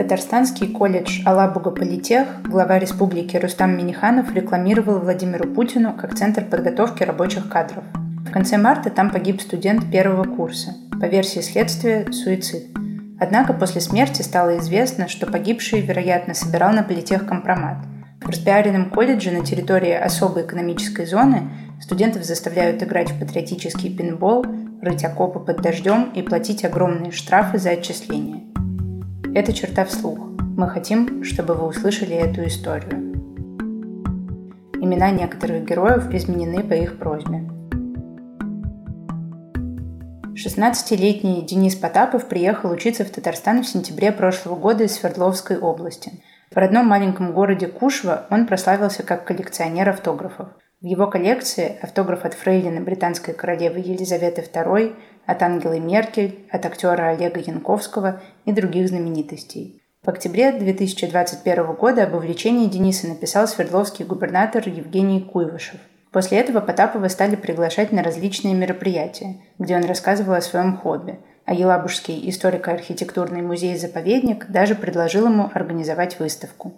Татарстанский колледж Алабуга Политех глава республики Рустам Миниханов рекламировал Владимиру Путину как центр подготовки рабочих кадров. В конце марта там погиб студент первого курса. По версии следствия – суицид. Однако после смерти стало известно, что погибший, вероятно, собирал на политех компромат. В распиаренном колледже на территории особой экономической зоны студентов заставляют играть в патриотический пинбол, рыть окопы под дождем и платить огромные штрафы за отчисления. Это черта вслух. Мы хотим, чтобы вы услышали эту историю. Имена некоторых героев изменены по их просьбе. 16-летний Денис Потапов приехал учиться в Татарстан в сентябре прошлого года из Свердловской области. В родном маленьком городе Кушва он прославился как коллекционер автографов. В его коллекции автограф от фрейлины британской королевы Елизаветы II, от Ангелы Меркель, от актера Олега Янковского и других знаменитостей. В октябре 2021 года об увлечении Дениса написал свердловский губернатор Евгений Куйвышев. После этого Потапова стали приглашать на различные мероприятия, где он рассказывал о своем хобби, а Елабужский историко-архитектурный музей-заповедник даже предложил ему организовать выставку.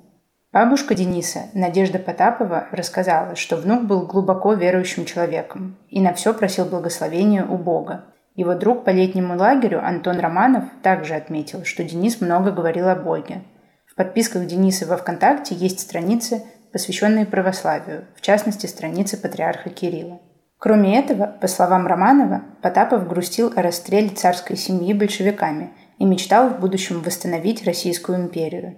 Бабушка Дениса, Надежда Потапова, рассказала, что внук был глубоко верующим человеком и на все просил благословения у Бога. Его друг по летнему лагерю Антон Романов также отметил, что Денис много говорил о Боге. В подписках Дениса во ВКонтакте есть страницы, посвященные православию, в частности, страницы патриарха Кирилла. Кроме этого, по словам Романова, Потапов грустил о расстреле царской семьи большевиками и мечтал в будущем восстановить Российскую империю.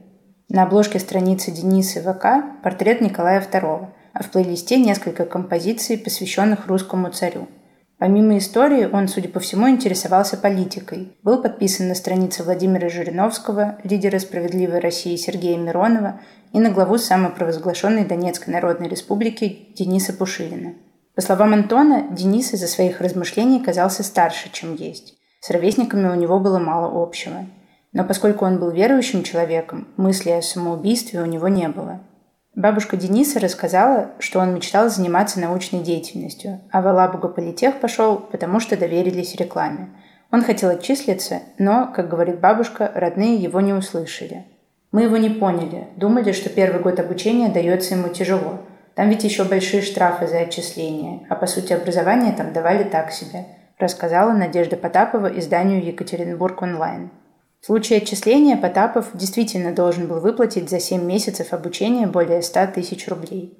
На обложке страницы Дениса ВК портрет Николая II, а в плейлисте несколько композиций, посвященных русскому царю. Помимо истории, он, судя по всему, интересовался политикой. Был подписан на странице Владимира Жириновского, лидера «Справедливой России» Сергея Миронова и на главу самопровозглашенной Донецкой Народной Республики Дениса Пушилина. По словам Антона, Денис из-за своих размышлений казался старше, чем есть. С ровесниками у него было мало общего – но поскольку он был верующим человеком, мысли о самоубийстве у него не было. Бабушка Дениса рассказала, что он мечтал заниматься научной деятельностью, а в Алабуга политех пошел, потому что доверились рекламе. Он хотел отчислиться, но, как говорит бабушка, родные его не услышали. Мы его не поняли, думали, что первый год обучения дается ему тяжело. Там ведь еще большие штрафы за отчисление, а по сути образование там давали так себе, рассказала Надежда Потапова изданию «Екатеринбург онлайн». В случае отчисления Потапов действительно должен был выплатить за 7 месяцев обучения более 100 тысяч рублей.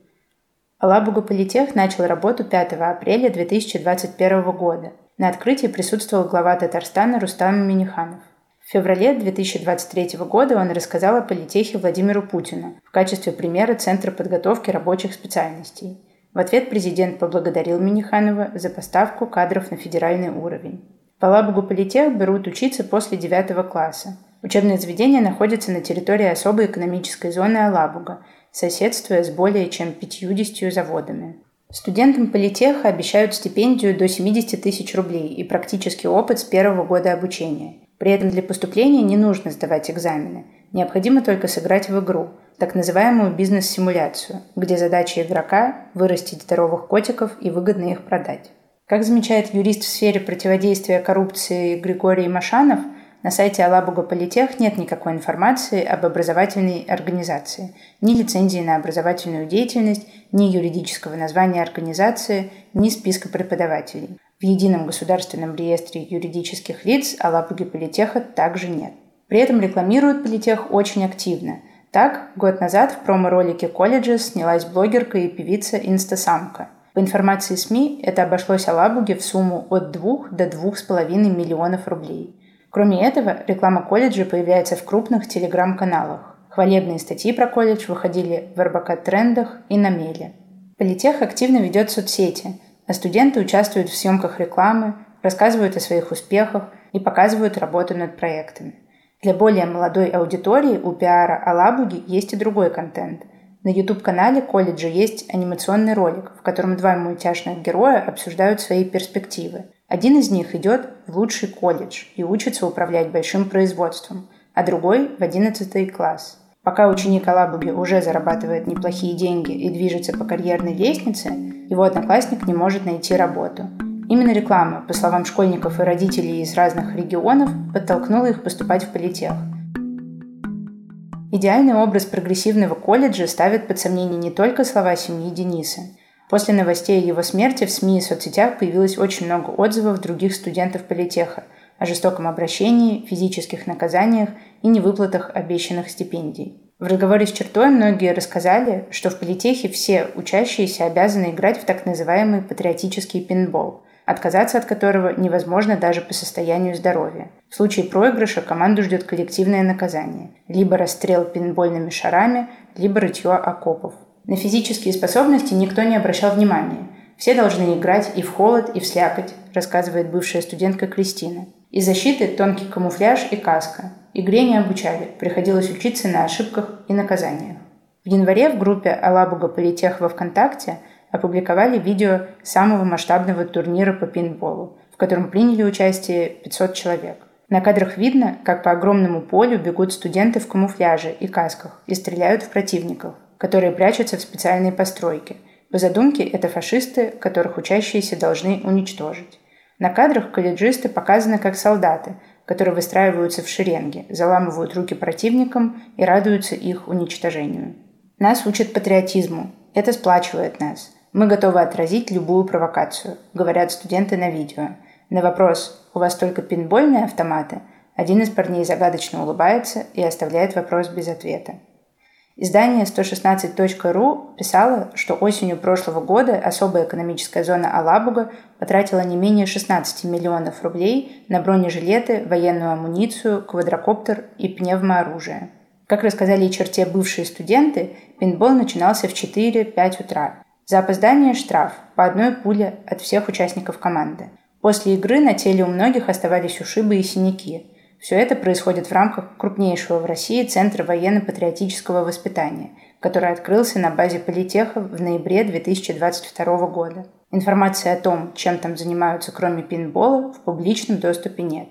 Алабуга Политех начал работу 5 апреля 2021 года. На открытии присутствовал глава Татарстана Рустам Миниханов. В феврале 2023 года он рассказал о политехе Владимиру Путину в качестве примера Центра подготовки рабочих специальностей. В ответ президент поблагодарил Миниханова за поставку кадров на федеральный уровень. По Лабугу политех берут учиться после 9 класса. Учебное заведение находится на территории особой экономической зоны Алабуга, соседствуя с более чем 50 заводами. Студентам политеха обещают стипендию до 70 тысяч рублей и практический опыт с первого года обучения. При этом для поступления не нужно сдавать экзамены. Необходимо только сыграть в игру, так называемую бизнес-симуляцию, где задача игрока – вырастить здоровых котиков и выгодно их продать. Как замечает юрист в сфере противодействия коррупции Григорий Машанов, на сайте Алабуга Политех нет никакой информации об образовательной организации, ни лицензии на образовательную деятельность, ни юридического названия организации, ни списка преподавателей. В едином государственном реестре юридических лиц Алабуги Политеха также нет. При этом рекламируют Политех очень активно. Так, год назад в промо-ролике колледжа снялась блогерка и певица Инстасамка – по информации СМИ, это обошлось Алабуге в сумму от 2 до 2,5 миллионов рублей. Кроме этого, реклама колледжа появляется в крупных телеграм-каналах. Хвалебные статьи про колледж выходили в РБК Трендах и на Меле. Политех активно ведет соцсети, а студенты участвуют в съемках рекламы, рассказывают о своих успехах и показывают работу над проектами. Для более молодой аудитории у пиара Алабуги есть и другой контент – на YouTube-канале колледжа есть анимационный ролик, в котором два мультяшных героя обсуждают свои перспективы. Один из них идет в лучший колледж и учится управлять большим производством, а другой – в 11 класс. Пока ученик Алабуги уже зарабатывает неплохие деньги и движется по карьерной лестнице, его одноклассник не может найти работу. Именно реклама, по словам школьников и родителей из разных регионов, подтолкнула их поступать в политех – Идеальный образ прогрессивного колледжа ставит под сомнение не только слова семьи Дениса. После новостей о его смерти в СМИ и соцсетях появилось очень много отзывов других студентов политеха о жестоком обращении, физических наказаниях и невыплатах обещанных стипендий. В разговоре с чертой многие рассказали, что в политехе все учащиеся обязаны играть в так называемый патриотический пинбол, отказаться от которого невозможно даже по состоянию здоровья. В случае проигрыша команду ждет коллективное наказание – либо расстрел пинбольными шарами, либо рытье окопов. На физические способности никто не обращал внимания. Все должны играть и в холод, и в слякоть, рассказывает бывшая студентка Кристина. Из защиты тонкий камуфляж и каска. Игре не обучали, приходилось учиться на ошибках и наказаниях. В январе в группе «Алабуга Политех» во ВКонтакте опубликовали видео самого масштабного турнира по пинболу, в котором приняли участие 500 человек. На кадрах видно, как по огромному полю бегут студенты в камуфляже и касках и стреляют в противников, которые прячутся в специальные постройки. По задумке это фашисты, которых учащиеся должны уничтожить. На кадрах колледжисты показаны как солдаты, которые выстраиваются в шеренги, заламывают руки противникам и радуются их уничтожению. Нас учат патриотизму. Это сплачивает нас. Мы готовы отразить любую провокацию, говорят студенты на видео. На вопрос «У вас только пинбольные автоматы?» один из парней загадочно улыбается и оставляет вопрос без ответа. Издание 116.ru писало, что осенью прошлого года особая экономическая зона Алабуга потратила не менее 16 миллионов рублей на бронежилеты, военную амуницию, квадрокоптер и пневмооружие. Как рассказали черте бывшие студенты, пинбол начинался в 4-5 утра. За опоздание штраф по одной пуле от всех участников команды. После игры на теле у многих оставались ушибы и синяки – все это происходит в рамках крупнейшего в России Центра военно-патриотического воспитания, который открылся на базе политеха в ноябре 2022 года. Информации о том, чем там занимаются кроме пинбола, в публичном доступе нет.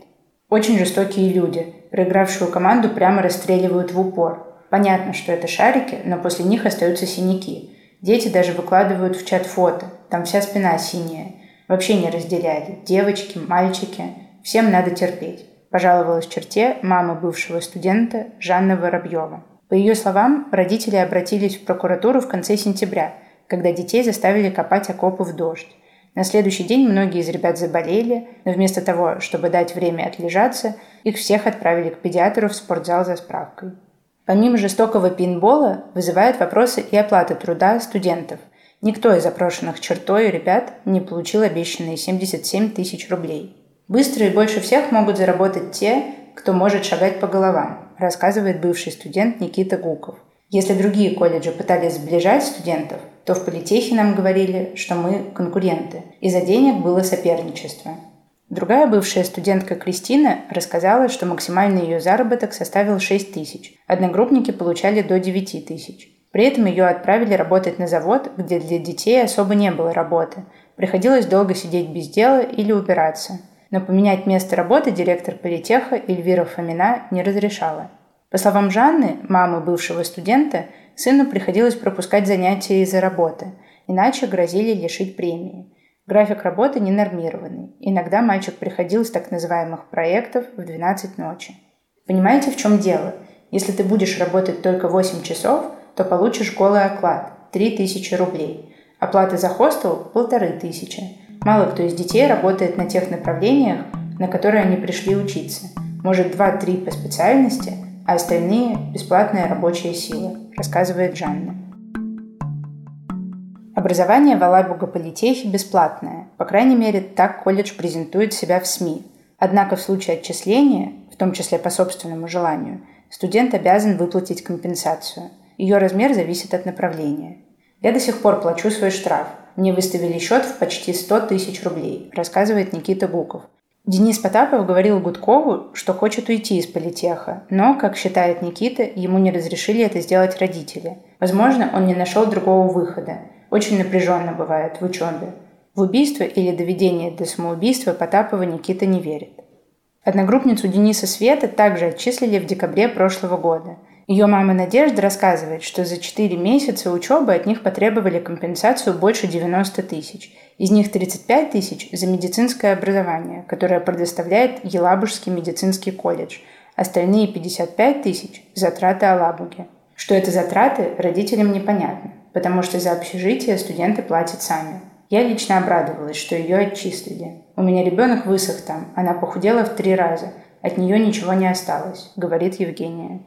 Очень жестокие люди. Проигравшую команду прямо расстреливают в упор. Понятно, что это шарики, но после них остаются синяки. Дети даже выкладывают в чат фото. Там вся спина синяя. Вообще не разделяли. Девочки, мальчики. Всем надо терпеть пожаловалась черте мама бывшего студента Жанна Воробьева. По ее словам, родители обратились в прокуратуру в конце сентября, когда детей заставили копать окопы в дождь. На следующий день многие из ребят заболели, но вместо того, чтобы дать время отлежаться, их всех отправили к педиатру в спортзал за справкой. Помимо жестокого пинбола, вызывают вопросы и оплаты труда студентов. Никто из опрошенных чертой ребят не получил обещанные 77 тысяч рублей. Быстро и больше всех могут заработать те, кто может шагать по головам, рассказывает бывший студент Никита Гуков. Если другие колледжи пытались сближать студентов, то в политехе нам говорили, что мы конкуренты. Из-за денег было соперничество. Другая бывшая студентка Кристина рассказала, что максимальный ее заработок составил 6 тысяч. Одногруппники получали до 9 тысяч. При этом ее отправили работать на завод, где для детей особо не было работы. Приходилось долго сидеть без дела или убираться но поменять место работы директор политеха Эльвира Фомина не разрешала. По словам Жанны, мамы бывшего студента, сыну приходилось пропускать занятия из-за работы, иначе грозили лишить премии. График работы ненормированный. Иногда мальчик приходил с так называемых проектов в 12 ночи. Понимаете, в чем дело? Если ты будешь работать только 8 часов, то получишь голый оклад – 3000 рублей. Оплата за хостел – 1500. Мало кто из детей работает на тех направлениях, на которые они пришли учиться. Может, 2-3 по специальности, а остальные – бесплатная рабочая сила, рассказывает Жанна. Образование в Алабуга-Политехе бесплатное. По крайней мере, так колледж презентует себя в СМИ. Однако в случае отчисления, в том числе по собственному желанию, студент обязан выплатить компенсацию. Ее размер зависит от направления. Я до сих пор плачу свой штраф – мне выставили счет в почти 100 тысяч рублей, рассказывает Никита Гуков. Денис Потапов говорил Гудкову, что хочет уйти из политеха, но, как считает Никита, ему не разрешили это сделать родители. Возможно, он не нашел другого выхода. Очень напряженно бывает в учебе. В убийство или доведение до самоубийства Потапова Никита не верит. Одногруппницу Дениса Света также отчислили в декабре прошлого года – ее мама Надежда рассказывает, что за 4 месяца учебы от них потребовали компенсацию больше 90 тысяч. Из них 35 тысяч за медицинское образование, которое предоставляет Елабужский медицинский колледж, Остальные 55 тысяч – затраты Алабуги. Что это затраты, родителям непонятно, потому что за общежитие студенты платят сами. Я лично обрадовалась, что ее отчислили. У меня ребенок высох там, она похудела в три раза. От нее ничего не осталось, говорит Евгения.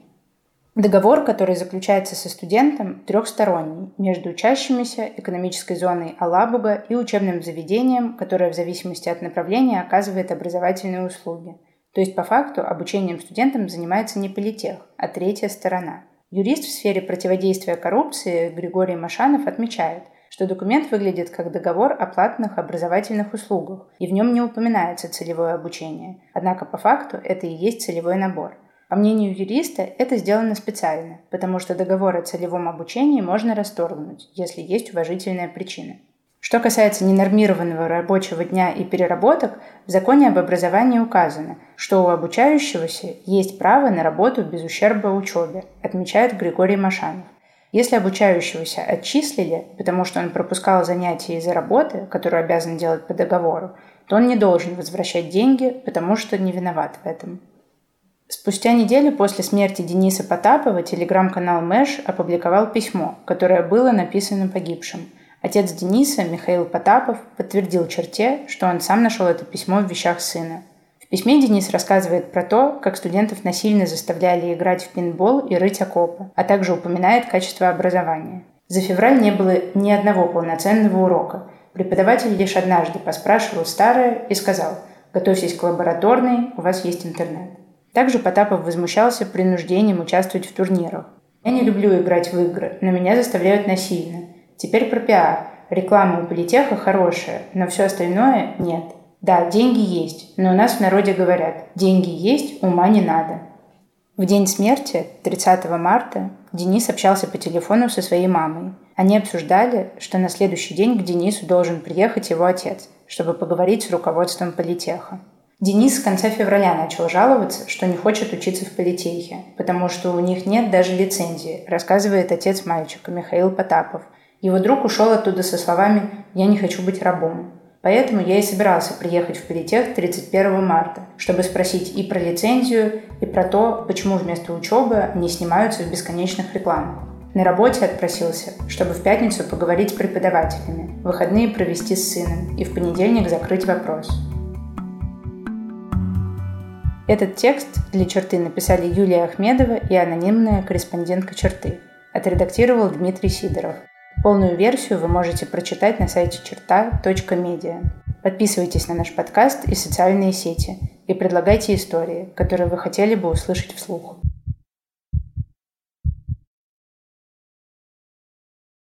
Договор, который заключается со студентом, трехсторонний, между учащимися, экономической зоной Алабуга и учебным заведением, которое в зависимости от направления оказывает образовательные услуги. То есть по факту обучением студентам занимается не политех, а третья сторона. Юрист в сфере противодействия коррупции Григорий Машанов отмечает, что документ выглядит как договор о платных образовательных услугах, и в нем не упоминается целевое обучение. Однако по факту это и есть целевой набор. По мнению юриста, это сделано специально, потому что договор о целевом обучении можно расторгнуть, если есть уважительная причина. Что касается ненормированного рабочего дня и переработок, в законе об образовании указано, что у обучающегося есть право на работу без ущерба учебе, отмечает Григорий Машанов. Если обучающегося отчислили, потому что он пропускал занятия из-за работы, которую обязан делать по договору, то он не должен возвращать деньги, потому что не виноват в этом. Спустя неделю после смерти Дениса Потапова телеграм-канал Мэш опубликовал письмо, которое было написано погибшим – Отец Дениса, Михаил Потапов, подтвердил черте, что он сам нашел это письмо в вещах сына. В письме Денис рассказывает про то, как студентов насильно заставляли играть в пинбол и рыть окопы, а также упоминает качество образования. За февраль не было ни одного полноценного урока. Преподаватель лишь однажды поспрашивал старое и сказал «Готовьтесь к лабораторной, у вас есть интернет». Также Потапов возмущался принуждением участвовать в турнирах. «Я не люблю играть в игры, но меня заставляют насильно. Теперь про пиар. Реклама у политеха хорошая, но все остальное нет. Да, деньги есть, но у нас в народе говорят, деньги есть, ума не надо. В день смерти, 30 марта, Денис общался по телефону со своей мамой. Они обсуждали, что на следующий день к Денису должен приехать его отец, чтобы поговорить с руководством политеха. Денис с конца февраля начал жаловаться, что не хочет учиться в политехе, потому что у них нет даже лицензии, рассказывает отец мальчика Михаил Потапов – его друг ушел оттуда со словами «Я не хочу быть рабом». Поэтому я и собирался приехать в Политех 31 марта, чтобы спросить и про лицензию, и про то, почему вместо учебы они снимаются в бесконечных рекламах. На работе отпросился, чтобы в пятницу поговорить с преподавателями, выходные провести с сыном и в понедельник закрыть вопрос. Этот текст для черты написали Юлия Ахмедова и анонимная корреспондентка черты. Отредактировал Дмитрий Сидоров. Полную версию вы можете прочитать на сайте черта.медиа. Подписывайтесь на наш подкаст и социальные сети и предлагайте истории, которые вы хотели бы услышать вслух.